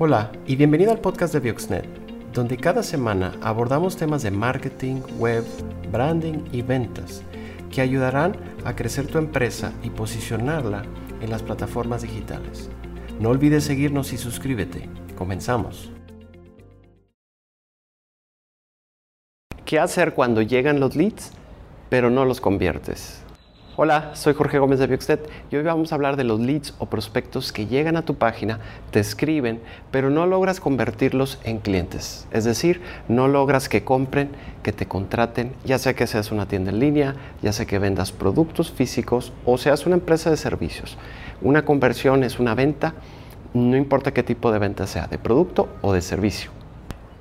Hola y bienvenido al podcast de Bioxnet, donde cada semana abordamos temas de marketing, web, branding y ventas que ayudarán a crecer tu empresa y posicionarla en las plataformas digitales. No olvides seguirnos y suscríbete. Comenzamos. ¿Qué hacer cuando llegan los leads pero no los conviertes? Hola, soy Jorge Gómez de Bioxnet y hoy vamos a hablar de los leads o prospectos que llegan a tu página, te escriben, pero no logras convertirlos en clientes. Es decir, no logras que compren, que te contraten, ya sea que seas una tienda en línea, ya sea que vendas productos físicos o seas una empresa de servicios. Una conversión es una venta, no importa qué tipo de venta sea, de producto o de servicio.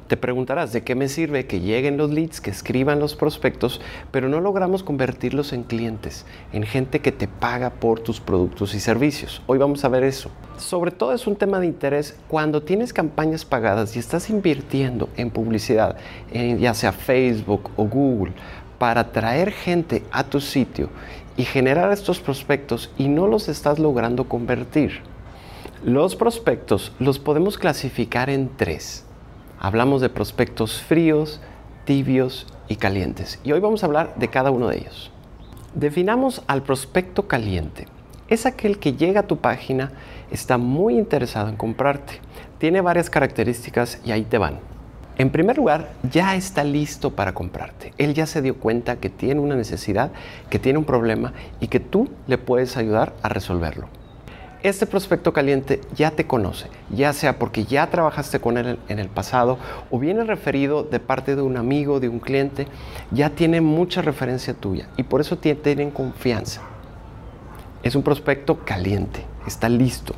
Te preguntarás de qué me sirve que lleguen los leads, que escriban los prospectos, pero no logramos convertirlos en clientes, en gente que te paga por tus productos y servicios. Hoy vamos a ver eso. Sobre todo es un tema de interés cuando tienes campañas pagadas y estás invirtiendo en publicidad, en ya sea Facebook o Google, para traer gente a tu sitio y generar estos prospectos y no los estás logrando convertir. Los prospectos los podemos clasificar en tres Hablamos de prospectos fríos, tibios y calientes. Y hoy vamos a hablar de cada uno de ellos. Definamos al prospecto caliente. Es aquel que llega a tu página, está muy interesado en comprarte. Tiene varias características y ahí te van. En primer lugar, ya está listo para comprarte. Él ya se dio cuenta que tiene una necesidad, que tiene un problema y que tú le puedes ayudar a resolverlo este prospecto caliente ya te conoce, ya sea porque ya trabajaste con él en el pasado o viene referido de parte de un amigo, de un cliente, ya tiene mucha referencia tuya y por eso tienen confianza. Es un prospecto caliente, está listo.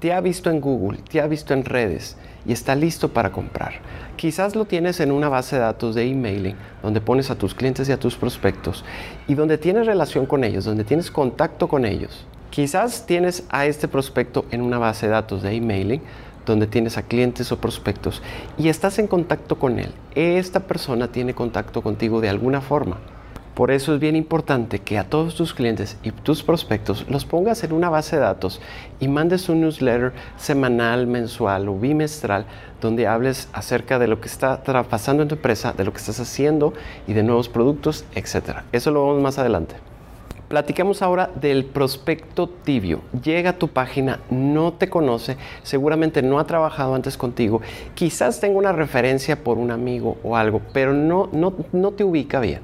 Te ha visto en Google, te ha visto en redes y está listo para comprar. Quizás lo tienes en una base de datos de emailing donde pones a tus clientes y a tus prospectos y donde tienes relación con ellos, donde tienes contacto con ellos Quizás tienes a este prospecto en una base de datos de emailing donde tienes a clientes o prospectos y estás en contacto con él. Esta persona tiene contacto contigo de alguna forma. Por eso es bien importante que a todos tus clientes y tus prospectos los pongas en una base de datos y mandes un newsletter semanal, mensual o bimestral donde hables acerca de lo que está pasando en tu empresa, de lo que estás haciendo y de nuevos productos, etc. Eso lo vemos más adelante. Platiquemos ahora del prospecto tibio. Llega a tu página, no te conoce, seguramente no ha trabajado antes contigo, quizás tenga una referencia por un amigo o algo, pero no, no, no te ubica bien.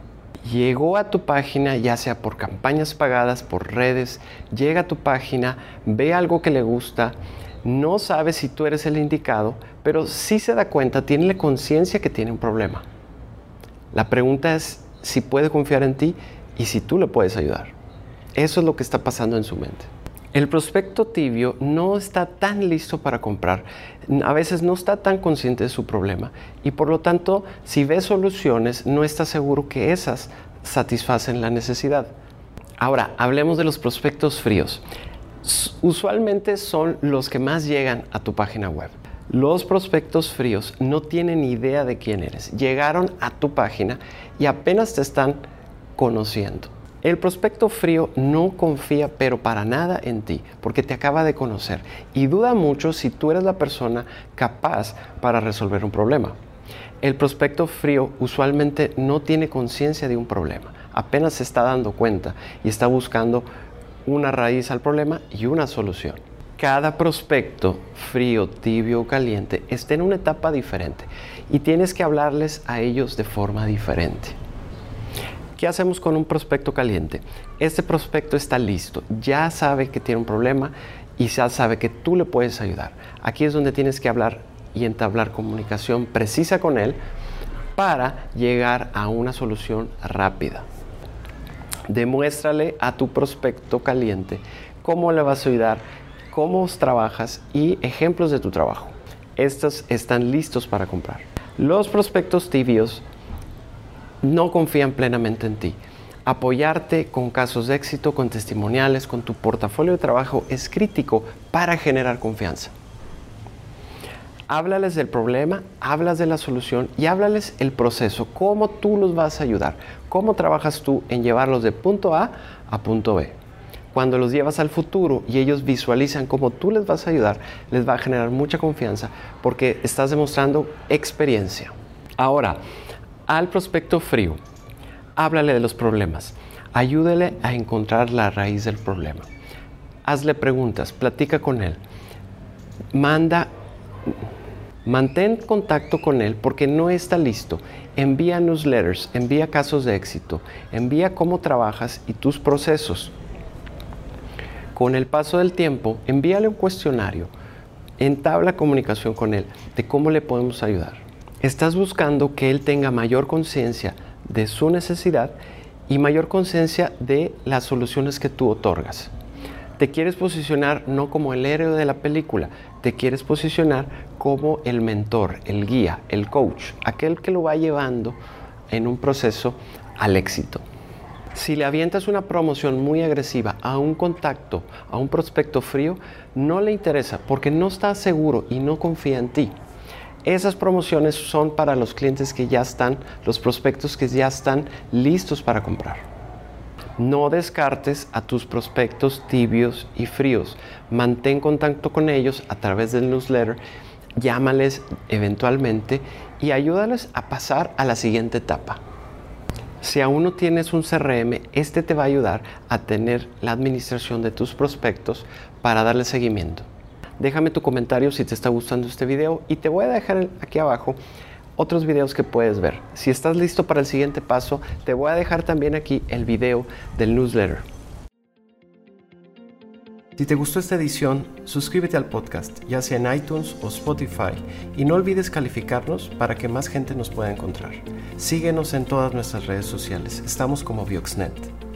Llegó a tu página, ya sea por campañas pagadas, por redes, llega a tu página, ve algo que le gusta, no sabe si tú eres el indicado, pero sí se da cuenta, tiene conciencia que tiene un problema. La pregunta es si puede confiar en ti y si tú le puedes ayudar. Eso es lo que está pasando en su mente. El prospecto tibio no está tan listo para comprar, a veces no está tan consciente de su problema y por lo tanto si ve soluciones no está seguro que esas satisfacen la necesidad. Ahora, hablemos de los prospectos fríos. Usualmente son los que más llegan a tu página web. Los prospectos fríos no tienen idea de quién eres. Llegaron a tu página y apenas te están conociendo. El prospecto frío no confía pero para nada en ti porque te acaba de conocer y duda mucho si tú eres la persona capaz para resolver un problema. El prospecto frío usualmente no tiene conciencia de un problema, apenas se está dando cuenta y está buscando una raíz al problema y una solución. Cada prospecto, frío, tibio o caliente, está en una etapa diferente y tienes que hablarles a ellos de forma diferente. ¿Qué hacemos con un prospecto caliente? Este prospecto está listo, ya sabe que tiene un problema y ya sabe que tú le puedes ayudar. Aquí es donde tienes que hablar y entablar comunicación precisa con él para llegar a una solución rápida. Demuéstrale a tu prospecto caliente cómo le vas a ayudar, cómo trabajas y ejemplos de tu trabajo. Estos están listos para comprar. Los prospectos tibios no confían plenamente en ti. Apoyarte con casos de éxito, con testimoniales, con tu portafolio de trabajo es crítico para generar confianza. Háblales del problema, hablas de la solución y háblales el proceso, cómo tú los vas a ayudar, cómo trabajas tú en llevarlos de punto A a punto B. cuando los llevas al futuro y ellos visualizan cómo tú les vas a ayudar, les va a generar mucha confianza porque estás demostrando experiencia. Ahora, al prospecto frío, háblale de los problemas, ayúdale a encontrar la raíz del problema. Hazle preguntas, platica con él, manda Mantén contacto con él porque no está listo. Envía newsletters, envía casos de éxito, envía cómo trabajas y tus procesos. Con el paso del tiempo, envíale un cuestionario, entabla comunicación con él de cómo le podemos ayudar. Estás buscando que él tenga mayor conciencia de su necesidad y mayor conciencia de las soluciones que tú otorgas. Te quieres posicionar no como el héroe de la película, te quieres posicionar como el mentor, el guía, el coach, aquel que lo va llevando en un proceso al éxito. Si le avientas una promoción muy agresiva a un contacto, a un prospecto frío, no le interesa porque no está seguro y no confía en ti. Esas promociones son para los clientes que ya están, los prospectos que ya están listos para comprar. No descartes a tus prospectos tibios y fríos. Mantén contacto con ellos a través del newsletter, llámales eventualmente y ayúdales a pasar a la siguiente etapa. Si aún no tienes un CRM, este te va a ayudar a tener la administración de tus prospectos para darle seguimiento. Déjame tu comentario si te está gustando este video y te voy a dejar aquí abajo otros videos que puedes ver. Si estás listo para el siguiente paso, te voy a dejar también aquí el video del newsletter. Si te gustó esta edición, suscríbete al podcast, ya sea en iTunes o Spotify, y no olvides calificarnos para que más gente nos pueda encontrar. Síguenos en todas nuestras redes sociales, estamos como Bioxnet.